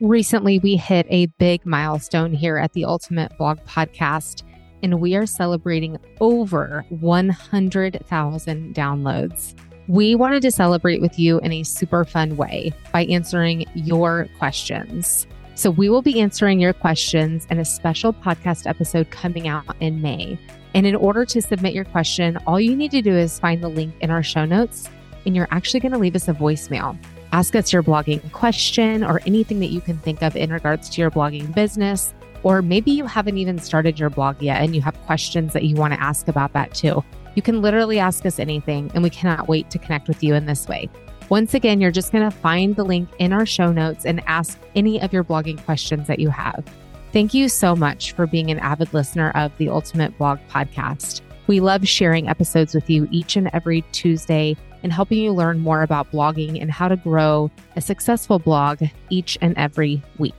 Recently, we hit a big milestone here at the Ultimate Blog Podcast, and we are celebrating over 100,000 downloads. We wanted to celebrate with you in a super fun way by answering your questions. So, we will be answering your questions in a special podcast episode coming out in May. And in order to submit your question, all you need to do is find the link in our show notes, and you're actually going to leave us a voicemail. Ask us your blogging question or anything that you can think of in regards to your blogging business. Or maybe you haven't even started your blog yet and you have questions that you want to ask about that too. You can literally ask us anything, and we cannot wait to connect with you in this way. Once again, you're just going to find the link in our show notes and ask any of your blogging questions that you have. Thank you so much for being an avid listener of the Ultimate Blog Podcast. We love sharing episodes with you each and every Tuesday and helping you learn more about blogging and how to grow a successful blog each and every week.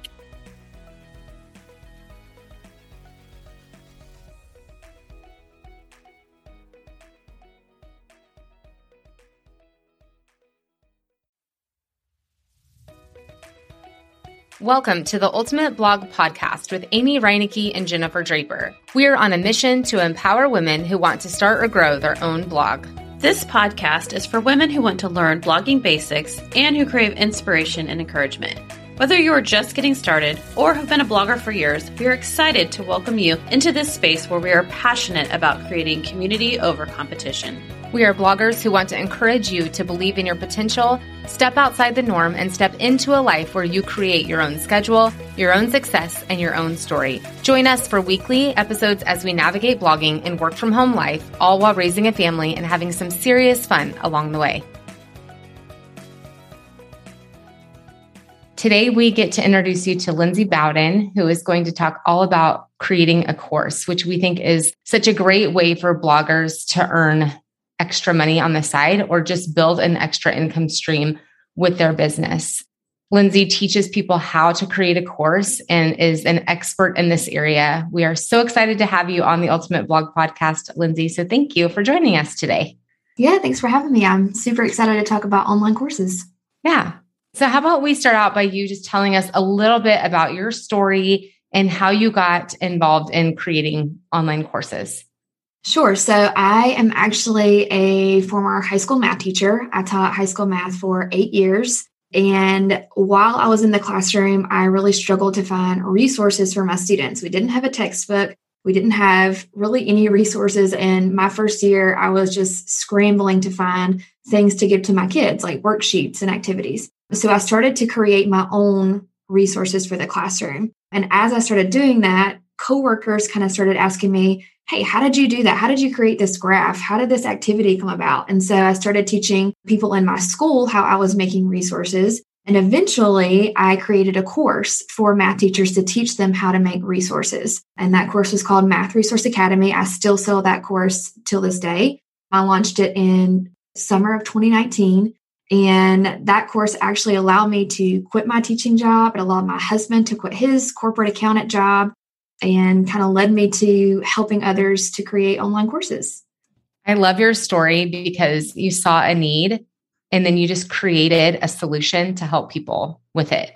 Welcome to the Ultimate Blog Podcast with Amy Reinecke and Jennifer Draper. We are on a mission to empower women who want to start or grow their own blog. This podcast is for women who want to learn blogging basics and who crave inspiration and encouragement. Whether you are just getting started or have been a blogger for years, we are excited to welcome you into this space where we are passionate about creating community over competition. We are bloggers who want to encourage you to believe in your potential, step outside the norm, and step into a life where you create your own schedule, your own success, and your own story. Join us for weekly episodes as we navigate blogging and work from home life, all while raising a family and having some serious fun along the way. Today, we get to introduce you to Lindsay Bowden, who is going to talk all about creating a course, which we think is such a great way for bloggers to earn extra money on the side or just build an extra income stream with their business. Lindsay teaches people how to create a course and is an expert in this area. We are so excited to have you on the Ultimate Blog Podcast, Lindsay. So thank you for joining us today. Yeah, thanks for having me. I'm super excited to talk about online courses. Yeah. So, how about we start out by you just telling us a little bit about your story and how you got involved in creating online courses? Sure. So I am actually a former high school math teacher. I taught high school math for eight years. And while I was in the classroom, I really struggled to find resources for my students. We didn't have a textbook. We didn't have really any resources. And my first year, I was just scrambling to find things to give to my kids, like worksheets and activities. So I started to create my own resources for the classroom. And as I started doing that, coworkers kind of started asking me, Hey, how did you do that? How did you create this graph? How did this activity come about? And so I started teaching people in my school how I was making resources. And eventually, I created a course for math teachers to teach them how to make resources. And that course was called Math Resource Academy. I still sell that course till this day. I launched it in summer of 2019. And that course actually allowed me to quit my teaching job. It allowed my husband to quit his corporate accountant job and kind of led me to helping others to create online courses. I love your story because you saw a need and then you just created a solution to help people with it.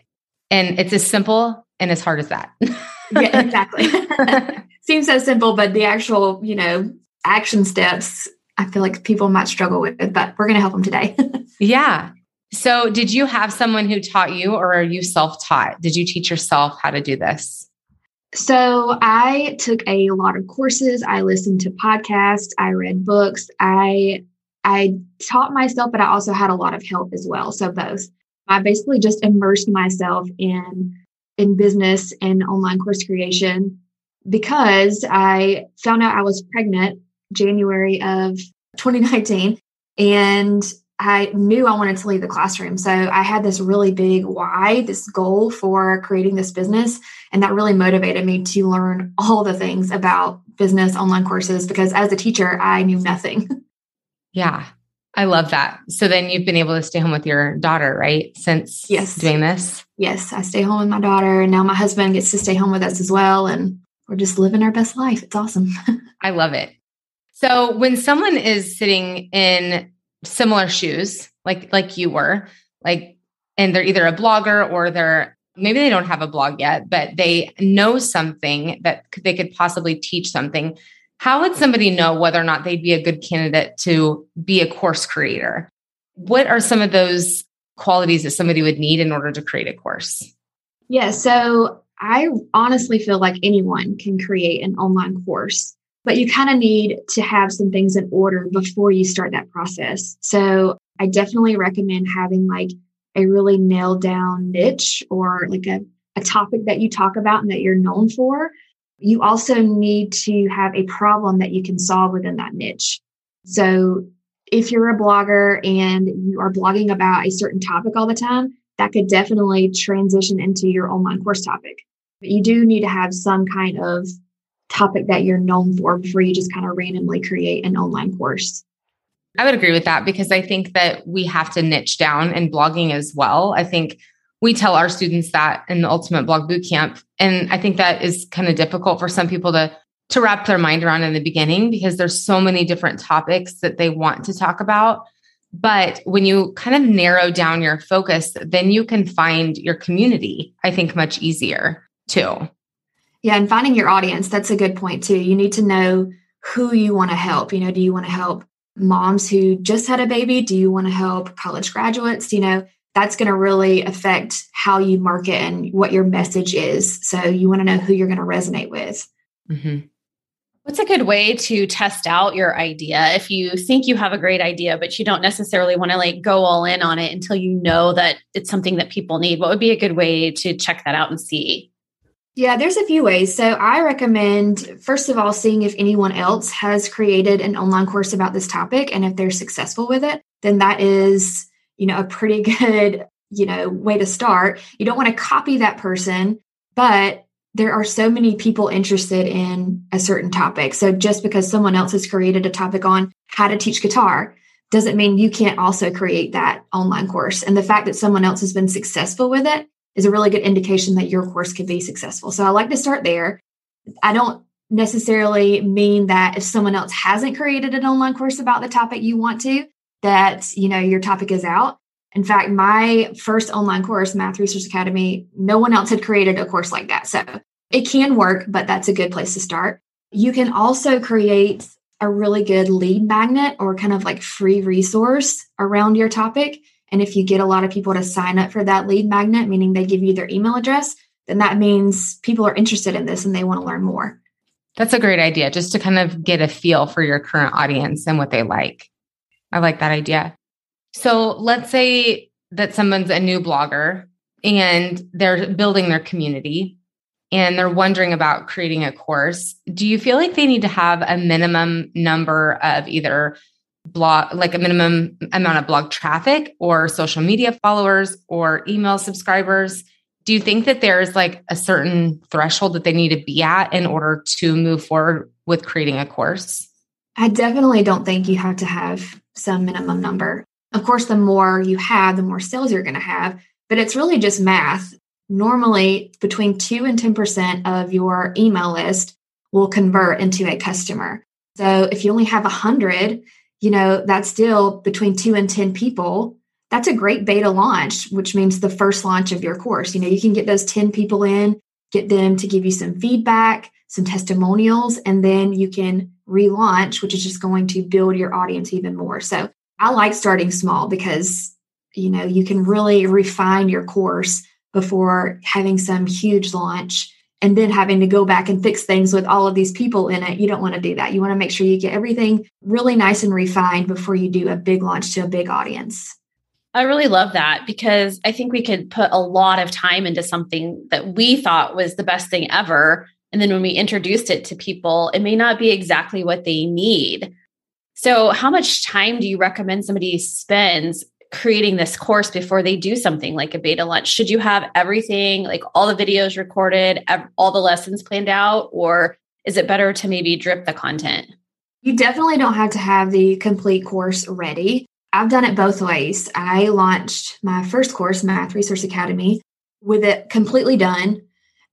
And it's as simple and as hard as that. yeah, exactly. Seems so simple, but the actual, you know, action steps, I feel like people might struggle with, it, but we're going to help them today. yeah. So, did you have someone who taught you, or are you self taught? Did you teach yourself how to do this? So I took a lot of courses. I listened to podcasts. I read books. I I taught myself, but I also had a lot of help as well. So both. I basically just immersed myself in in business and online course creation because I found out I was pregnant January of 2019 and I knew I wanted to leave the classroom. So I had this really big why, this goal for creating this business. And that really motivated me to learn all the things about business online courses because as a teacher, I knew nothing. Yeah. I love that. So then you've been able to stay home with your daughter, right? Since yes. doing this? Yes. I stay home with my daughter. And now my husband gets to stay home with us as well. And we're just living our best life. It's awesome. I love it. So when someone is sitting in similar shoes like like you were like and they're either a blogger or they're maybe they don't have a blog yet, but they know something that they could possibly teach something. How would somebody know whether or not they'd be a good candidate to be a course creator? What are some of those qualities that somebody would need in order to create a course? Yeah, so I honestly feel like anyone can create an online course, but you kind of need to have some things in order before you start that process. So I definitely recommend having like a really nailed down niche or like a, a topic that you talk about and that you're known for. You also need to have a problem that you can solve within that niche. So if you're a blogger and you are blogging about a certain topic all the time, that could definitely transition into your online course topic. But you do need to have some kind of topic that you're known for before you just kind of randomly create an online course. I would agree with that because I think that we have to niche down in blogging as well. I think we tell our students that in the Ultimate Blog Bootcamp. And I think that is kind of difficult for some people to to wrap their mind around in the beginning because there's so many different topics that they want to talk about. But when you kind of narrow down your focus, then you can find your community, I think, much easier too. Yeah, and finding your audience, that's a good point too. You need to know who you want to help. You know, do you want to help moms who just had a baby? Do you want to help college graduates? You know, that's going to really affect how you market and what your message is. So you want to know who you're going to resonate with. Mm-hmm. What's a good way to test out your idea if you think you have a great idea, but you don't necessarily want to like go all in on it until you know that it's something that people need? What would be a good way to check that out and see? Yeah, there's a few ways. So I recommend, first of all, seeing if anyone else has created an online course about this topic and if they're successful with it, then that is, you know, a pretty good, you know, way to start. You don't want to copy that person, but there are so many people interested in a certain topic. So just because someone else has created a topic on how to teach guitar doesn't mean you can't also create that online course. And the fact that someone else has been successful with it is a really good indication that your course could be successful. So I like to start there. I don't necessarily mean that if someone else hasn't created an online course about the topic you want to, that you know your topic is out. In fact, my first online course, Math Resource Academy, no one else had created a course like that. So it can work, but that's a good place to start. You can also create a really good lead magnet or kind of like free resource around your topic. And if you get a lot of people to sign up for that lead magnet, meaning they give you their email address, then that means people are interested in this and they want to learn more. That's a great idea, just to kind of get a feel for your current audience and what they like. I like that idea. So let's say that someone's a new blogger and they're building their community and they're wondering about creating a course. Do you feel like they need to have a minimum number of either blog, like a minimum amount of blog traffic or social media followers or email subscribers? Do you think that there's like a certain threshold that they need to be at in order to move forward with creating a course? I definitely don't think you have to have some minimum number. Of course, the more you have, the more sales you're going to have, but it's really just math. Normally, between 2 and 10% of your email list will convert into a customer. So if you only have 100, you know, that's still between 2 and 10 people. That's a great beta launch, which means the first launch of your course. You know, you can get those 10 people in, get them to give you some feedback, some testimonials, and then you can relaunch, which is just going to build your audience even more. So I like starting small because you know you can really refine your course before having some huge launch and then having to go back and fix things with all of these people in it. You don't want to do that. You want to make sure you get everything really nice and refined before you do a big launch to a big audience. I really love that because I think we could put a lot of time into something that we thought was the best thing ever. And then when we introduced it to people, it may not be exactly what they need. So, how much time do you recommend somebody spends creating this course before they do something like a beta launch? Should you have everything, like all the videos recorded, all the lessons planned out, or is it better to maybe drip the content? You definitely don't have to have the complete course ready. I've done it both ways. I launched my first course, Math Resource Academy, with it completely done.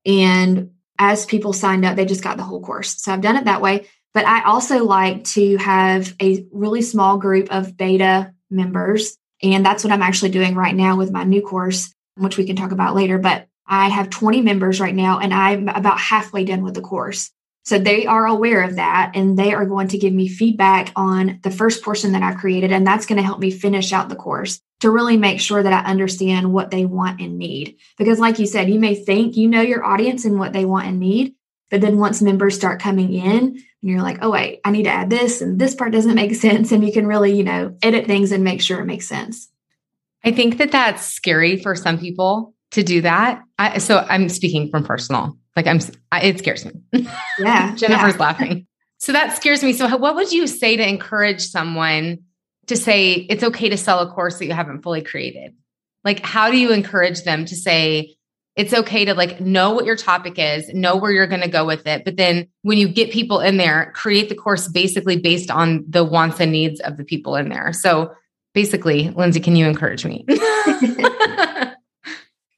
And as people signed up, they just got the whole course. So I've done it that way. But I also like to have a really small group of beta members. And that's what I'm actually doing right now with my new course, which we can talk about later. But I have 20 members right now, and I'm about halfway done with the course. So they are aware of that and they are going to give me feedback on the first portion that I've created. And that's going to help me finish out the course to really make sure that I understand what they want and need. Because, like you said, you may think you know your audience and what they want and need. But then once members start coming in, and you're like, oh, wait, I need to add this and this part doesn't make sense. And you can really, you know, edit things and make sure it makes sense. I think that that's scary for some people to do that. I, so I'm speaking from personal. Like I'm, I, it scares me. Yeah. Jennifer's yeah. laughing. So that scares me. So what would you say to encourage someone to say it's okay to sell a course that you haven't fully created? Like, how do you encourage them to say it's okay to like know what your topic is, know where you're going to go with it, but then when you get people in there, create the course basically based on the wants and needs of the people in there. So basically, Lindsay, can you encourage me?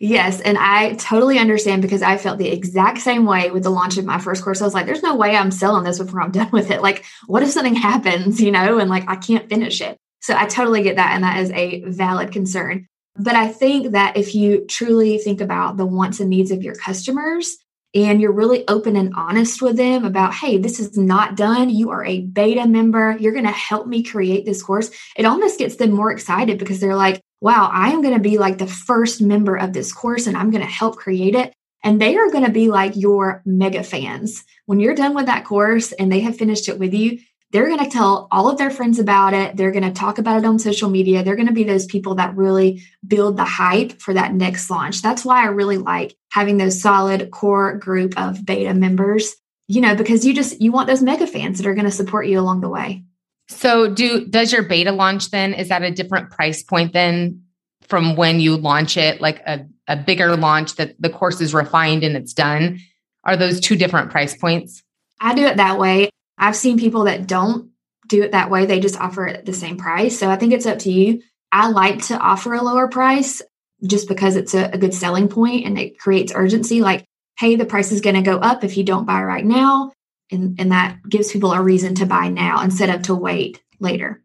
Yes. And I totally understand because I felt the exact same way with the launch of my first course. I was like, there's no way I'm selling this before I'm done with it. Like, what if something happens, you know, and like I can't finish it? So I totally get that. And that is a valid concern. But I think that if you truly think about the wants and needs of your customers and you're really open and honest with them about, hey, this is not done. You are a beta member. You're going to help me create this course. It almost gets them more excited because they're like, wow, I am going to be like the first member of this course and I'm going to help create it. And they are going to be like your mega fans. When you're done with that course and they have finished it with you, they're going to tell all of their friends about it. They're going to talk about it on social media. They're going to be those people that really build the hype for that next launch. That's why I really like having those solid core group of beta members, you know, because you just you want those mega fans that are going to support you along the way. So do does your beta launch then is that a different price point then from when you launch it like a, a bigger launch that the course is refined and it's done? Are those two different price points? I do it that way. I've seen people that don't do it that way. They just offer it at the same price. So I think it's up to you. I like to offer a lower price just because it's a, a good selling point and it creates urgency. Like, hey, the price is going to go up if you don't buy right now and, and that gives people a reason to buy now instead of to wait later.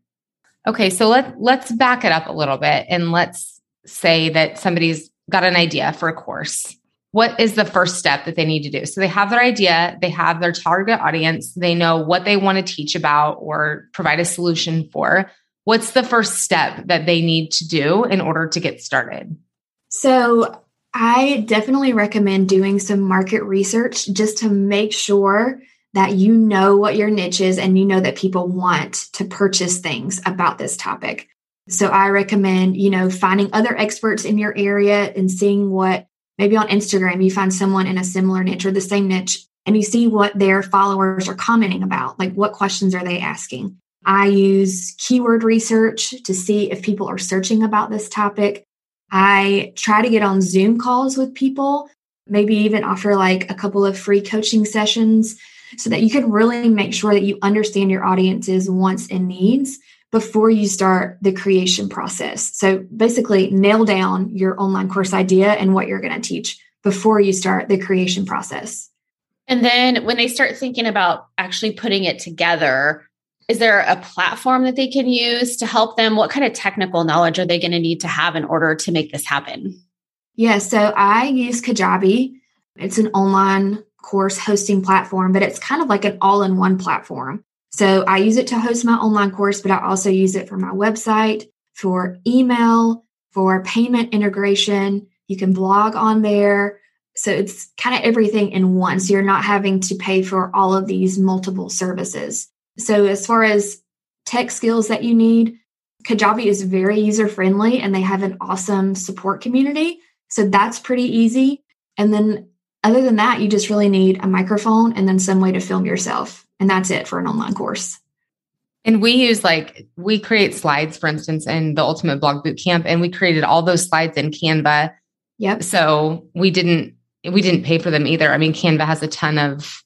Okay, so let let's back it up a little bit and let's say that somebody's got an idea for a course. What is the first step that they need to do? So they have their idea, they have their target audience, they know what they want to teach about or provide a solution for. What's the first step that they need to do in order to get started? So I definitely recommend doing some market research just to make sure that you know what your niche is and you know that people want to purchase things about this topic. So I recommend, you know, finding other experts in your area and seeing what maybe on Instagram you find someone in a similar niche or the same niche and you see what their followers are commenting about. Like what questions are they asking? I use keyword research to see if people are searching about this topic. I try to get on Zoom calls with people, maybe even offer like a couple of free coaching sessions so that you can really make sure that you understand your audience's wants and needs before you start the creation process. So basically, nail down your online course idea and what you're going to teach before you start the creation process. And then when they start thinking about actually putting it together, is there a platform that they can use to help them? What kind of technical knowledge are they going to need to have in order to make this happen? Yeah, so I use Kajabi. It's an online course hosting platform, but it's kind of like an all in one platform. So I use it to host my online course, but I also use it for my website, for email, for payment integration. You can blog on there. So it's kind of everything in one. So you're not having to pay for all of these multiple services. So as far as tech skills that you need, Kajabi is very user friendly and they have an awesome support community. So that's pretty easy. And then other than that, you just really need a microphone and then some way to film yourself. And that's it for an online course. And we use like, we create slides, for instance, in the Ultimate Blog Bootcamp, and we created all those slides in Canva. Yep. So we didn't, we didn't pay for them either. I mean, Canva has a ton of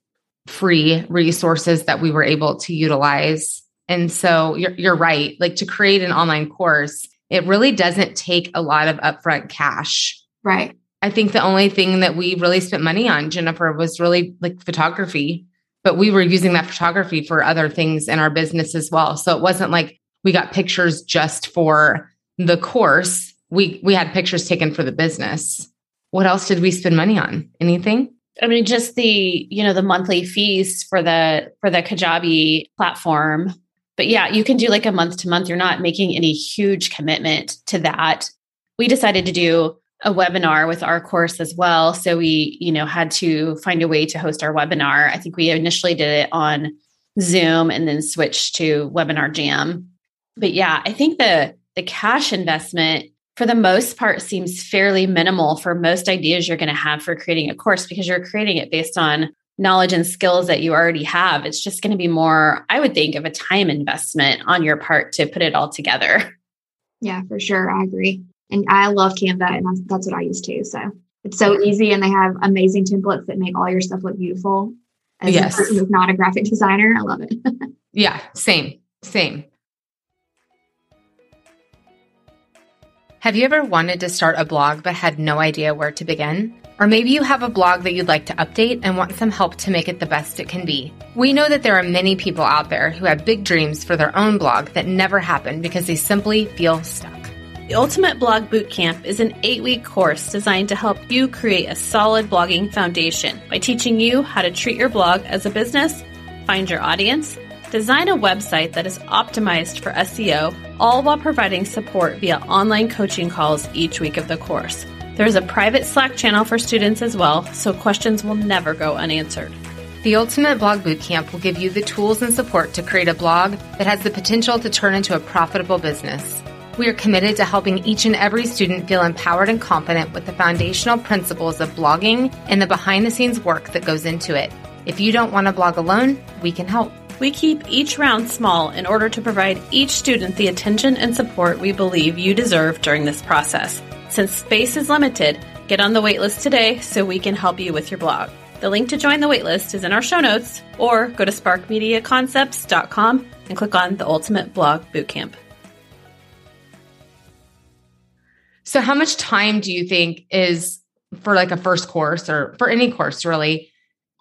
free resources that we were able to utilize. And so you're, you're right. Like to create an online course, it really doesn't take a lot of upfront cash. Right. I think the only thing that we really spent money on, Jennifer, was really like photography. But we were using that photography for other things in our business as well. So it wasn't like we got pictures just for the course. We we had pictures taken for the business. what else did we spend money on? Anything? I mean, just the, you know, the monthly fees for the for the Kajabi platform. But yeah, you can do like a month to month. You're not making any huge commitment to that. We decided to do a webinar with our course as well. So we, you know, had to find a way to host our webinar. I think we initially did it on Zoom and then switched to Webinar Jam. But yeah, I think the the cash investment for the most part seems fairly minimal for most ideas you're going to have for creating a course because you're creating it based on knowledge and skills that you already have. It's just going to be more, I would think, of a time investment on your part to put it all together. Yeah, for sure. I agree. And I love Canva, and that's what I use too. So it's so easy, and they have amazing templates that make all your stuff look beautiful. As yes. a not a graphic designer, I love it. yeah, same, same. Have you ever wanted to start a blog but had no idea where to begin? Or maybe you have a blog that you'd like to update and want some help to make it the best it can be. We know that there are many people out there who have big dreams for their own blog that never happen because they simply feel stuck. The Ultimate Blog Bootcamp is an eight week course designed to help you create a solid blogging foundation by teaching you how to treat your blog as a business, find your audience, Design a website that is optimized for SEO, all while providing support via online coaching calls each week of the course. There is a private Slack channel for students as well, so questions will never go unanswered. The Ultimate Blog Bootcamp will give you the tools and support to create a blog that has the potential to turn into a profitable business. We are committed to helping each and every student feel empowered and confident with the foundational principles of blogging and the behind the scenes work that goes into it. If you don't want to blog alone, we can help. We keep each round small in order to provide each student the attention and support we believe you deserve during this process. Since space is limited, get on the waitlist today so we can help you with your blog. The link to join the waitlist is in our show notes, or go to sparkmediaconcepts.com and click on the Ultimate Blog Bootcamp. So, how much time do you think is for like a first course or for any course really?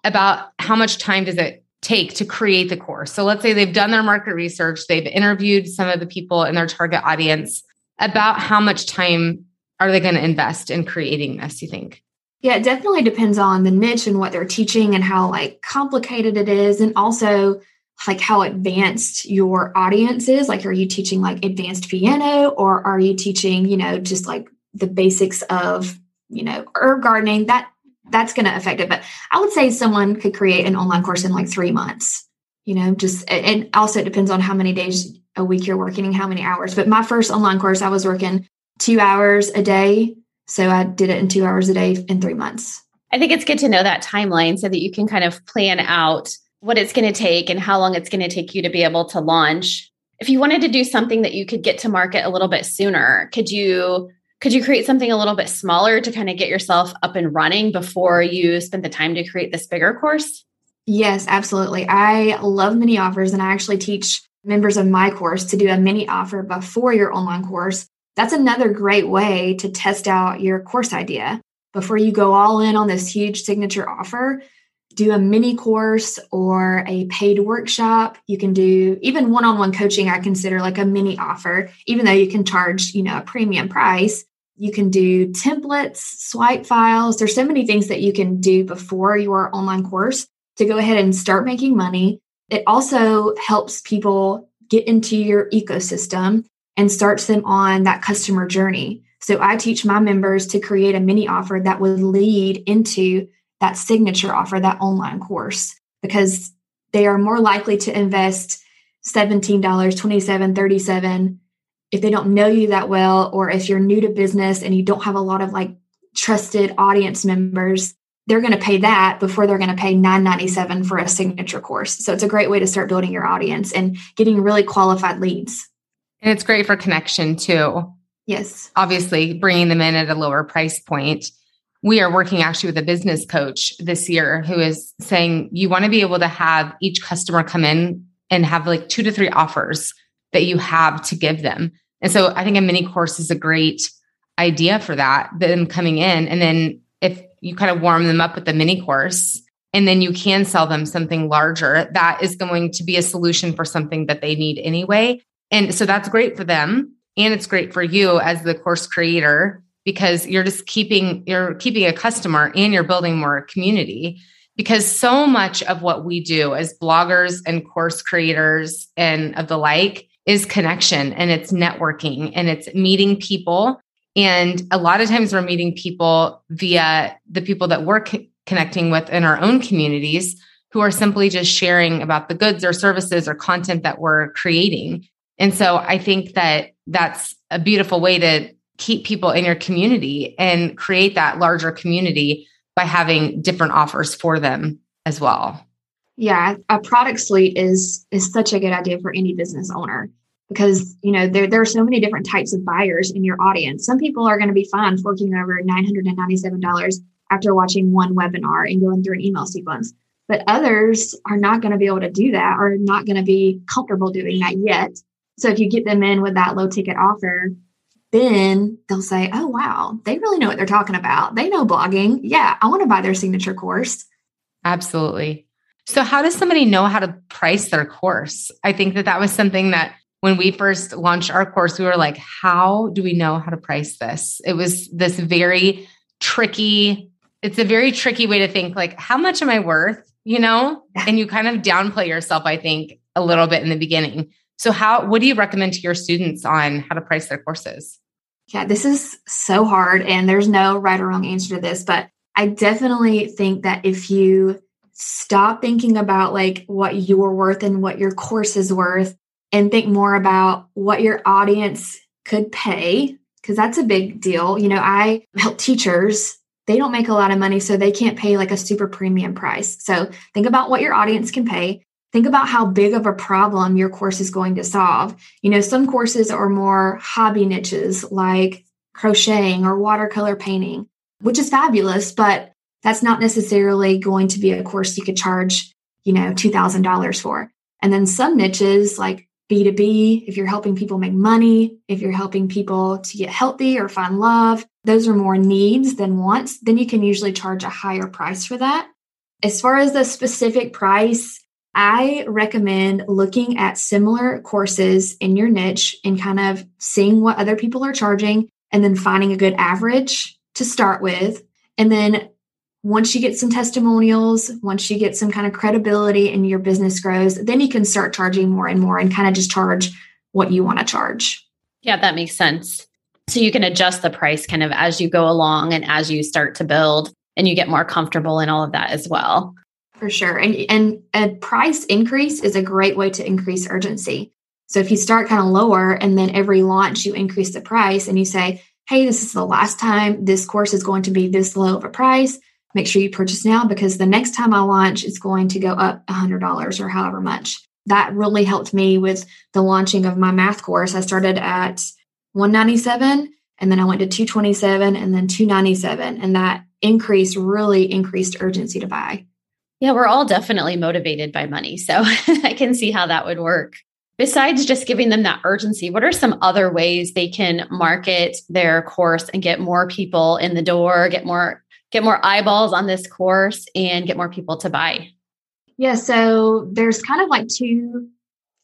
About how much time does it take to create the course. So let's say they've done their market research, they've interviewed some of the people in their target audience. About how much time are they going to invest in creating this, you think? Yeah, it definitely depends on the niche and what they're teaching and how like complicated it is and also like how advanced your audience is. Like are you teaching like advanced piano or are you teaching, you know, just like the basics of, you know, herb gardening? That that's going to affect it. But I would say someone could create an online course in like three months, you know, just, and also it depends on how many days a week you're working and how many hours. But my first online course, I was working two hours a day. So I did it in two hours a day in three months. I think it's good to know that timeline so that you can kind of plan out what it's going to take and how long it's going to take you to be able to launch. If you wanted to do something that you could get to market a little bit sooner, could you could you create something a little bit smaller to kind of get yourself up and running before you spend the time to create this bigger course? Yes, absolutely. I love mini offers and I actually teach members of my course to do a mini offer before your online course. That's another great way to test out your course idea. Before you go all in on this huge signature offer, do a mini course or a paid workshop. You can do even one on one coaching, I consider like a mini offer, even though you can charge, you know, a premium price. You can do templates, swipe files. There's so many things that you can do before your online course to go ahead and start making money. It also helps people get into your ecosystem and starts them on that customer journey. So I teach my members to create a mini offer that would lead into that signature offer, that online course, because they are more likely to invest $17, $27, $37 if they don't know you that well or if you're new to business and you don't have a lot of like trusted audience members they're going to pay that before they're going to pay 997 for a signature course. So it's a great way to start building your audience and getting really qualified leads. And it's great for connection too. Yes. Obviously bringing them in at a lower price point we are working actually with a business coach this year who is saying you want to be able to have each customer come in and have like two to three offers that you have to give them. And so I think a mini course is a great idea for that, them coming in. And then if you kind of warm them up with the mini course, and then you can sell them something larger, that is going to be a solution for something that they need anyway. And so that's great for them. And it's great for you as the course creator because you're just keeping you're keeping a customer and you're building more community because so much of what we do as bloggers and course creators and of the like is connection and it's networking and it's meeting people and a lot of times we're meeting people via the people that we're co- connecting with in our own communities who are simply just sharing about the goods or services or content that we're creating. And so I think that that's a beautiful way to keep people in your community and create that larger community by having different offers for them as well. Yeah, a product suite is is such a good idea for any business owner because you know there, there are so many different types of buyers in your audience. Some people are going to be fine forking over $997 after watching one webinar and going through an email sequence. But others are not going to be able to do that or not going to be comfortable doing that yet. So if you get them in with that low ticket offer, then they'll say, oh, wow, they really know what they're talking about. They know blogging. Yeah, I want to buy their signature course. Absolutely. So, how does somebody know how to price their course? I think that that was something that when we first launched our course, we were like, how do we know how to price this? It was this very tricky, it's a very tricky way to think like, how much am I worth? You know, and you kind of downplay yourself, I think, a little bit in the beginning. So, how, what do you recommend to your students on how to price their courses? Yeah, this is so hard, and there's no right or wrong answer to this, but I definitely think that if you stop thinking about like what you're worth and what your course is worth and think more about what your audience could pay, because that's a big deal. You know, I help teachers, they don't make a lot of money, so they can't pay like a super premium price. So think about what your audience can pay. Think about how big of a problem your course is going to solve. You know, some courses are more hobby niches like crocheting or watercolor painting, which is fabulous, but that's not necessarily going to be a course you could charge, you know, $2,000 for. And then some niches like B2B, if you're helping people make money, if you're helping people to get healthy or find love, those are more needs than wants, then you can usually charge a higher price for that. As far as the specific price, I recommend looking at similar courses in your niche and kind of seeing what other people are charging and then finding a good average to start with. And then once you get some testimonials, once you get some kind of credibility and your business grows, then you can start charging more and more and kind of just charge what you want to charge. Yeah, that makes sense. So you can adjust the price kind of as you go along and as you start to build and you get more comfortable in all of that as well. For sure. And and a price increase is a great way to increase urgency. So if you start kind of lower and then every launch you increase the price and you say, "Hey, this is the last time this course is going to be this low of a price." make sure you purchase now because the next time I launch, it's going to go up $100 or however much. That really helped me with the launching of my math course. I started at 197 and then I went to 227 and then 297 and that increase really increased urgency to buy. Yeah, we're all definitely motivated by money. So I can see how that would work. Besides just giving them that urgency, what are some other ways they can market their course and get more people in the door, get more get more eyeballs on this course and get more people to buy? Yeah, so there's kind of like two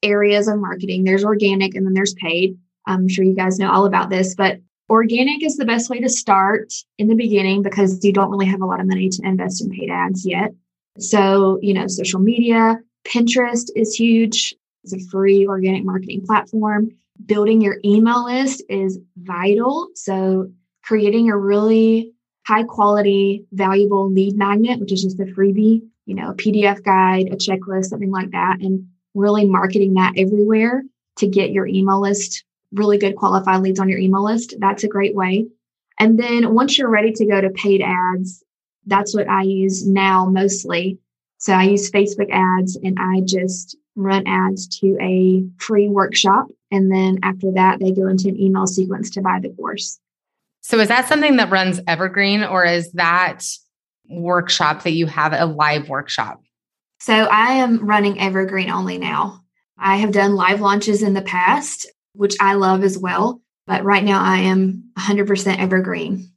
areas of marketing there's organic and then there's paid. I'm sure you guys know all about this, but organic is the best way to start in the beginning because you don't really have a lot of money to invest in paid ads yet. So, you know, social media, Pinterest is huge. It's a free organic marketing platform. Building your email list is vital. So, creating a really high quality, valuable lead magnet, which is just a freebie, you know, a PDF guide, a checklist, something like that, and really marketing that everywhere to get your email list, really good qualified leads on your email list. That's a great way. And then once you're ready to go to paid ads, that's what I use now mostly. So I use Facebook ads and I just run ads to a free workshop. And then after that, they go into an email sequence to buy the course. So is that something that runs evergreen or is that workshop that you have a live workshop? So I am running evergreen only now. I have done live launches in the past, which I love as well. But right now I am 100% evergreen.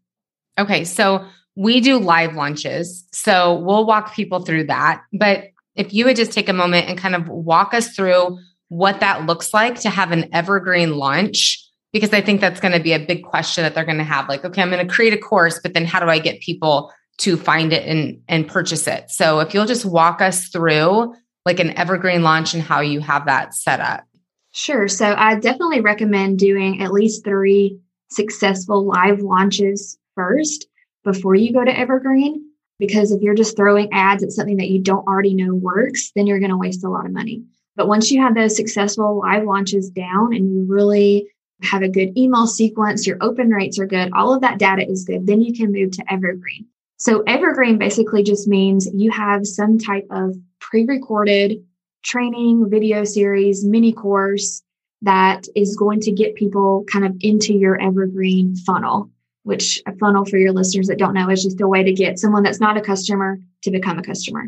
Okay. So we do live launches. So we'll walk people through that. But if you would just take a moment and kind of walk us through what that looks like to have an evergreen launch because I think that's going to be a big question that they're going to have. Like, okay, I'm going to create a course, but then how do I get people to find it and and purchase it? So if you'll just walk us through like an evergreen launch and how you have that set up. Sure. So I definitely recommend doing at least three successful live launches first before you go to evergreen. Because if you're just throwing ads at something that you don't already know works, then you're going to waste a lot of money. But once you have those successful live launches down and you really have a good email sequence, your open rates are good, all of that data is good, then you can move to Evergreen. So, Evergreen basically just means you have some type of pre recorded training, video series, mini course that is going to get people kind of into your Evergreen funnel, which a funnel for your listeners that don't know is just a way to get someone that's not a customer to become a customer.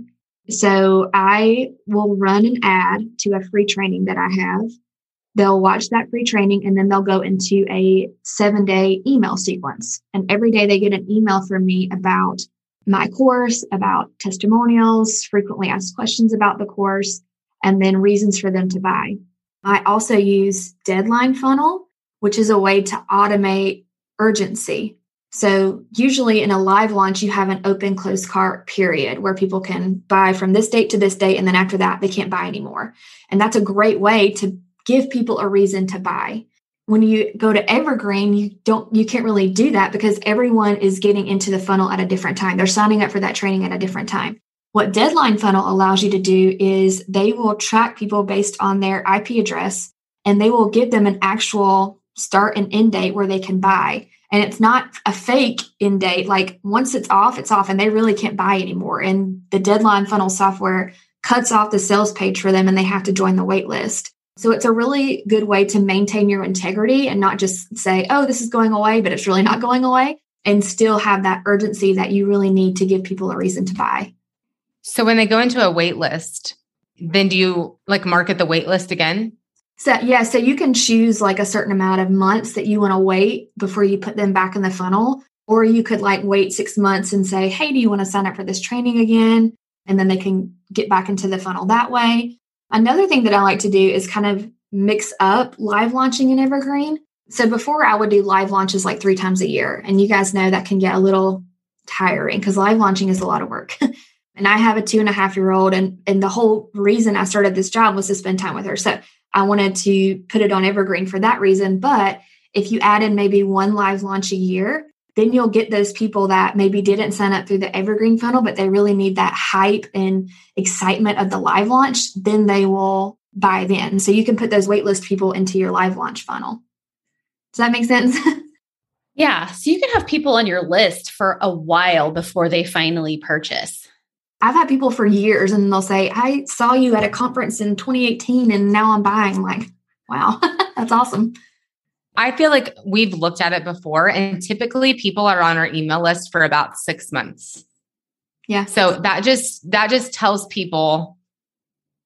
So, I will run an ad to a free training that I have They'll watch that free training and then they'll go into a seven day email sequence. And every day they get an email from me about my course, about testimonials, frequently asked questions about the course, and then reasons for them to buy. I also use Deadline Funnel, which is a way to automate urgency. So, usually in a live launch, you have an open close cart period where people can buy from this date to this date. And then after that, they can't buy anymore. And that's a great way to give people a reason to buy. When you go to Evergreen, you don't you can't really do that because everyone is getting into the funnel at a different time. They're signing up for that training at a different time. What Deadline Funnel allows you to do is they will track people based on their IP address and they will give them an actual start and end date where they can buy. And it's not a fake end date. Like once it's off, it's off and they really can't buy anymore. And the Deadline Funnel software cuts off the sales page for them and they have to join the wait list. So it's a really good way to maintain your integrity and not just say, oh, this is going away, but it's really not going away, and still have that urgency that you really need to give people a reason to buy. So when they go into a wait list, then do you like market the wait list again? So yeah, so you can choose like a certain amount of months that you want to wait before you put them back in the funnel. Or you could like wait six months and say, hey, do you want to sign up for this training again? And then they can get back into the funnel that way. Another thing that I like to do is kind of mix up live launching and evergreen. So before I would do live launches like three times a year. And you guys know that can get a little tiring because live launching is a lot of work. and I have a two and a half year old, and, and the whole reason I started this job was to spend time with her. So I wanted to put it on evergreen for that reason. But if you add in maybe one live launch a year, then you'll get those people that maybe didn't sign up through the evergreen funnel, but they really need that hype and excitement of the live launch. Then they will buy then. So you can put those waitlist people into your live launch funnel. Does that make sense? yeah. So you can have people on your list for a while before they finally purchase. I've had people for years and they'll say, I saw you at a conference in 2018 and now I'm buying. I'm like, wow, that's awesome. I feel like we've looked at it before, and typically people are on our email list for about six months. Yeah. So that just that just tells people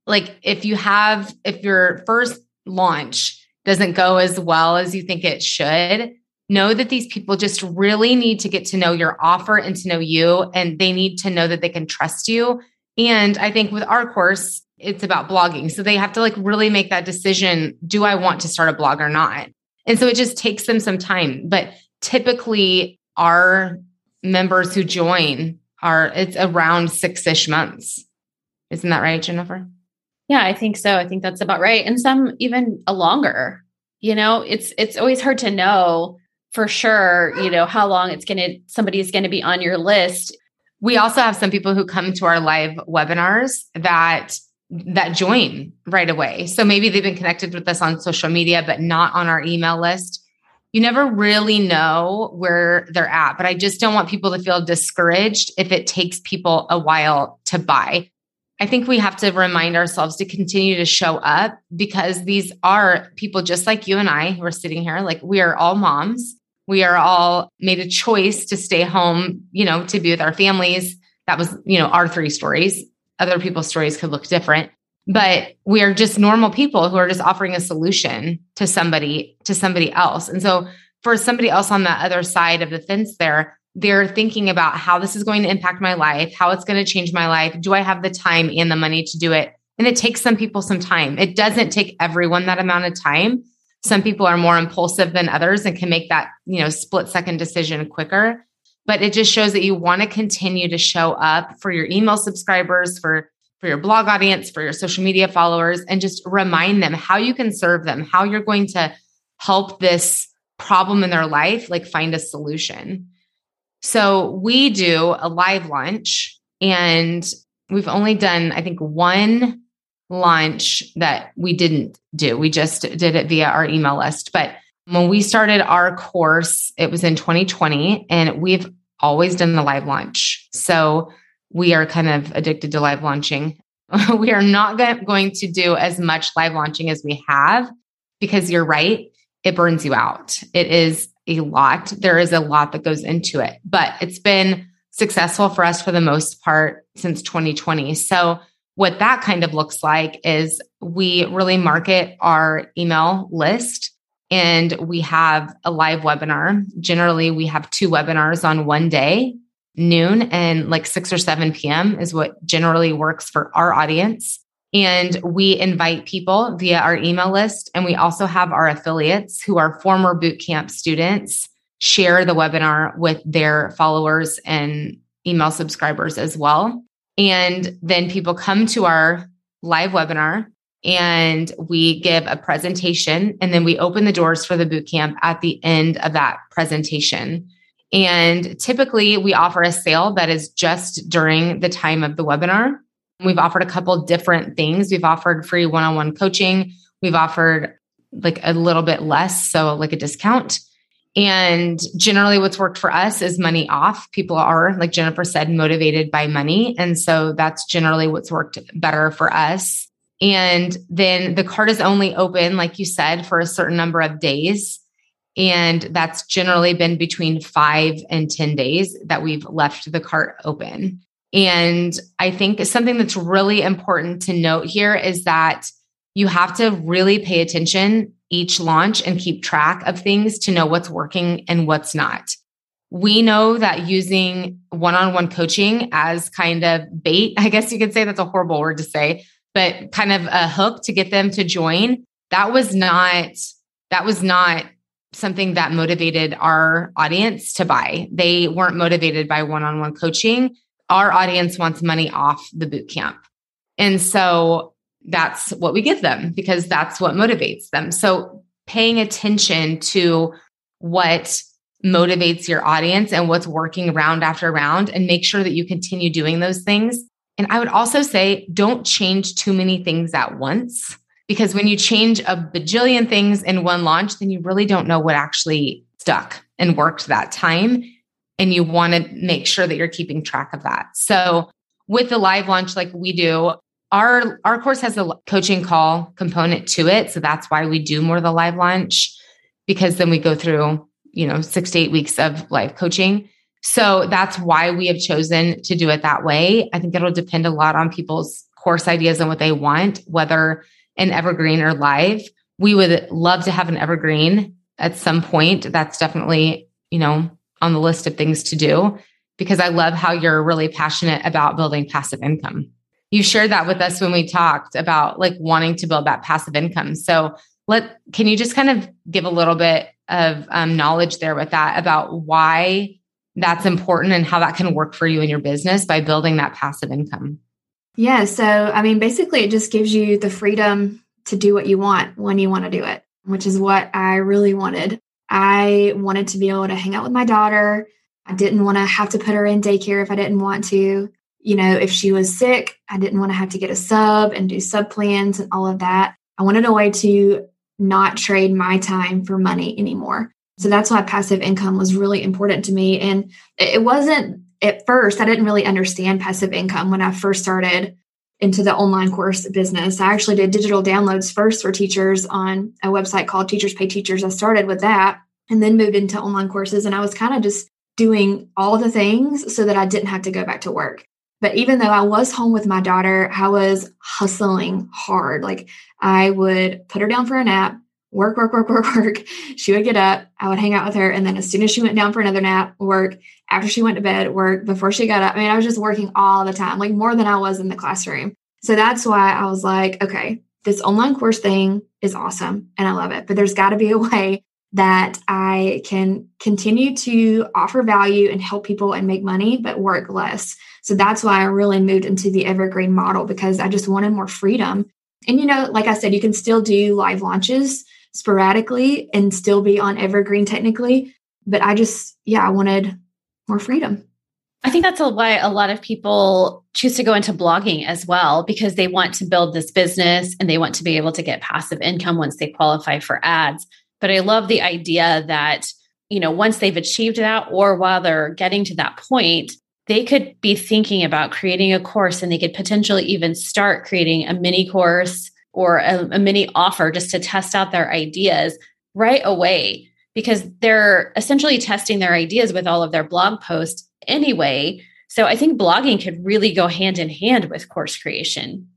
like if you have if your first launch doesn't go as well as you think it should, know that these people just really need to get to know your offer and to know you and they need to know that they can trust you. And I think with our course, it's about blogging. So they have to like really make that decision, do I want to start a blog or not? And so it just takes them some time. But typically, our members who join are it's around six ish months. Isn't that right, Jennifer? Yeah, I think so. I think that's about right. And some even a longer. You know, it's it's always hard to know for sure, you know, how long it's going to somebody's going to be on your list. We also have some people who come to our live webinars that that join right away. So maybe they've been connected with us on social media, but not on our email list. You never really know where they're at, but I just don't want people to feel discouraged if it takes people a while to buy. I think we have to remind ourselves to continue to show up because these are people just like you and I who are sitting here. Like we are all moms. We are all made a choice to stay home, you know, to be with our families. That was, you know, our three stories other people's stories could look different but we are just normal people who are just offering a solution to somebody to somebody else and so for somebody else on the other side of the fence there they're thinking about how this is going to impact my life how it's going to change my life do i have the time and the money to do it and it takes some people some time it doesn't take everyone that amount of time Some people are more impulsive than others and can make that, you know, split second decision quicker. But it just shows that you want to continue to show up for your email subscribers, for for your blog audience, for your social media followers, and just remind them how you can serve them, how you're going to help this problem in their life, like find a solution. So we do a live lunch and we've only done, I think, one launch that we didn't do. We just did it via our email list. But when we started our course, it was in 2020, and we've always done the live launch. So we are kind of addicted to live launching. we are not going to do as much live launching as we have because you're right, it burns you out. It is a lot. There is a lot that goes into it, but it's been successful for us for the most part since 2020. So what that kind of looks like is we really market our email list and we have a live webinar. Generally, we have two webinars on one day, noon and like 6 or 7 p.m. is what generally works for our audience. And we invite people via our email list. And we also have our affiliates who are former bootcamp students share the webinar with their followers and email subscribers as well. And then people come to our live webinar and we give a presentation and then we open the doors for the bootcamp at the end of that presentation. And typically we offer a sale that is just during the time of the webinar. We've mm. offered a couple different things. We've offered free one-on-one coaching. We've offered like a little bit less, so like a discount. And generally, what's worked for us is money off. People are, like Jennifer said, motivated by money. And so that's generally what's worked better for us. And then the card is only open, like you said, for a certain number of days. And that's generally been between five and 10 days that we've left the cart open. And I think something that's really important to note here is that you have to really pay attention each launch and keep track of things to know what's working and what's not. We know that using one on one coaching as kind of bait, I guess you could say that's a horrible word to say, but kind of a hook to get them to join, that was not, that was not something that motivated our audience to buy. They weren't motivated by one on one coaching. Our audience wants money off the boot camp. And so that's what we give them because that's what motivates them. So paying attention to what motivates your audience and what's working round after round and make sure that you continue doing those things. And I would also say don't change too many things at once because when you change a bajillion things in one launch, then you really don't know what actually stuck and worked that time. And you want to make sure that you're keeping track of that. So with the live launch like we do, our our course has a coaching call component to it. So that's why we do more of the live launch because then we go through you know six to eight weeks of live coaching. So that's why we have chosen to do it that way. I think it'll depend a lot on people's course ideas and what they want whether an evergreen or live. We would love to have an evergreen at some point. That's definitely you know on the list of things to do because i love how you're really passionate about building passive income you shared that with us when we talked about like wanting to build that passive income. So let can you just kind of give a little bit of um, knowledge there with that about why that's important and how that can work for you in your business by building that passive income? Yeah. So, I mean, basically, it just gives you the freedom to do what you want when you want to do it, which is what I really wanted. I wanted to be able to hang out with my daughter. I didn't want to have to put her in daycare if I didn't want to you know, if she was sick, I didn't want to have to get a sub and do sub plans and all of that. I wanted a way to not trade my time for money anymore. So that's why passive income was really important to me. And it wasn't at first, I didn't really understand passive income when I first started into the online course business. I actually did digital downloads first for teachers on a website called Teachers Pay Teachers. I started with that and then moved into online courses. And I was kind of just doing all the things so that I didn't have to go back to work. But even though I was home with my daughter, I was hustling hard. Like I would put her down for a nap, work, work, work, work, work. She would get up. I would hang out with her. And then as soon as she went down for another nap, work. After she went to bed, work. Before she got up, I mean, I was just working all the time, like more than I was in the classroom. So that's why I was like, okay, this online course thing is awesome and I love it, but there's got to be a way that I can continue to offer value and help people and make money, but work less. So that's why I really moved into the evergreen model because I just wanted more freedom. And, you know, like I said, you can still do live launches sporadically and still be on evergreen technically. But I just, yeah, I wanted more freedom. I think that's why a lot of people choose to go into blogging as well because they want to build this business and they want to be able to get passive income once they qualify for ads. But I love the idea that, you know, once they've achieved that or while they're getting to that point, they could be thinking about creating a course and they could potentially even start creating a mini course or a, a mini offer just to test out their ideas right away because they're essentially testing their ideas with all of their blog posts anyway. So I think blogging could really go hand in hand with course creation.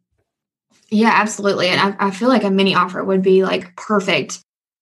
Yeah, absolutely. And I, I feel like a mini offer would be like perfect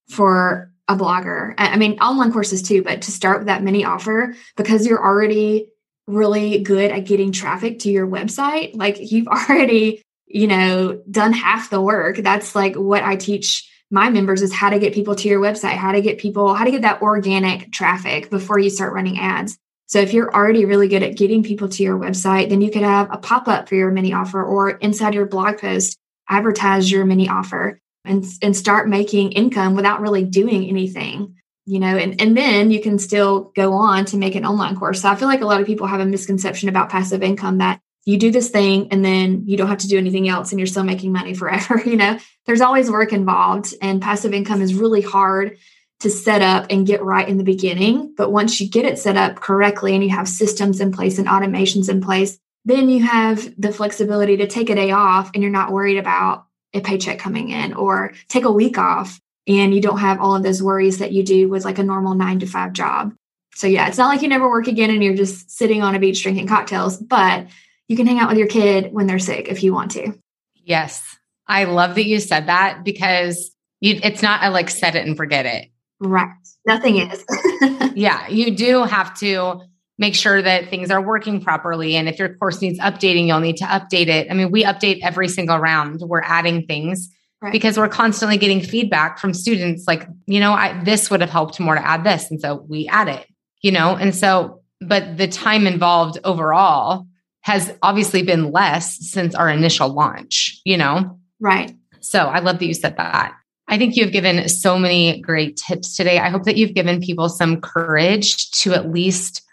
for a blogger. I mean, online courses too, but to start with that mini offer because you're already really good at getting traffic to your website, like you've already, you know, done half the work. That's like what I teach my members is how to get people to your website, how to get people, how to get that organic traffic before you start running ads. So if you're already really good at getting people to your website, then you could have a pop up for your mini offer or inside your blog post, advertise your mini offer and, and start making income without really doing anything you know and, and then you can still go on to make an online course so i feel like a lot of people have a misconception about passive income that you do this thing and then you don't have to do anything else and you're still making money forever you know there's always work involved and passive income is really hard to set up and get right in the beginning but once you get it set up correctly and you have systems in place and automations in place then you have the flexibility to take a day off and you're not worried about a paycheck coming in or take a week off and you don't have all of those worries that you do with like a normal nine to five job. So, yeah, it's not like you never work again and you're just sitting on a beach drinking cocktails, but you can hang out with your kid when they're sick if you want to. Yes. I love that you said that because you, it's not a like set it and forget it. Right. Nothing is. yeah. You do have to make sure that things are working properly. And if your course needs updating, you'll need to update it. I mean, we update every single round. We're adding things right. because we're constantly getting feedback from students like, you know, I, this would have helped more to add this. And so we add it, you know, and so, but the time involved overall has obviously been less since our initial launch, you know? Right. So I love that you said that. I think you've given so many great tips today. I hope that you've given people some courage to at least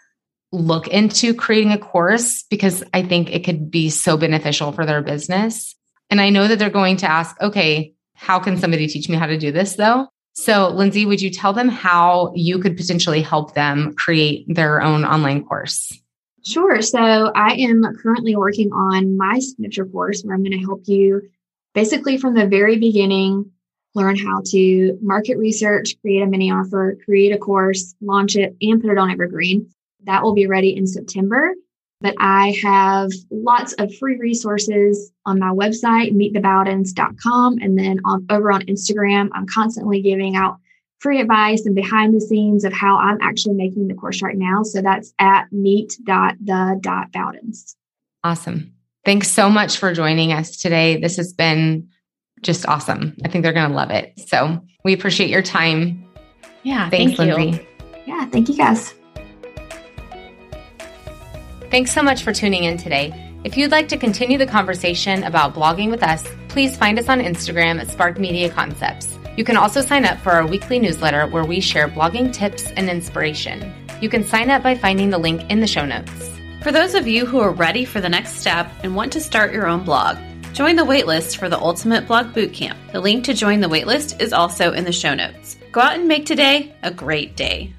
look into creating a course because I think it could be so beneficial for their business. And I know that they're going to ask, okay, how can somebody teach me how to do this though? So, Lindsay, would you tell them how you could potentially help them create their own online course? Sure. So, I am currently working on my signature course where I'm going to help you basically from the very beginning learn how to market research, create a mini offer, create a course, launch it, and put it on Evergreen. That will be ready in September. But I have lots of free resources on my website, meetthebowdens.com. And then on, over on Instagram, I'm constantly giving out free advice and behind the scenes of how I'm actually making the course right now. So that's at meet.the.bowdens. Awesome. Thanks so much for joining us today. This has been just awesome. I think they're going to love it. So we appreciate your time. Yeah. Thanks, thank Lindsay. You. Yeah. Thank you guys. Thanks so much for tuning in today. If you'd like to continue the conversation about blogging with us, please find us on Instagram at Spark Media Concepts. You can also sign up for our weekly newsletter where we share blogging tips and inspiration. You can sign up by finding the link in the show notes. For those of you who are ready for the next step and want to start your own blog, join the waitlist for the Ultimate Blog Bootcamp. The link to join the waitlist is also in the show notes. Go out and make today a great day.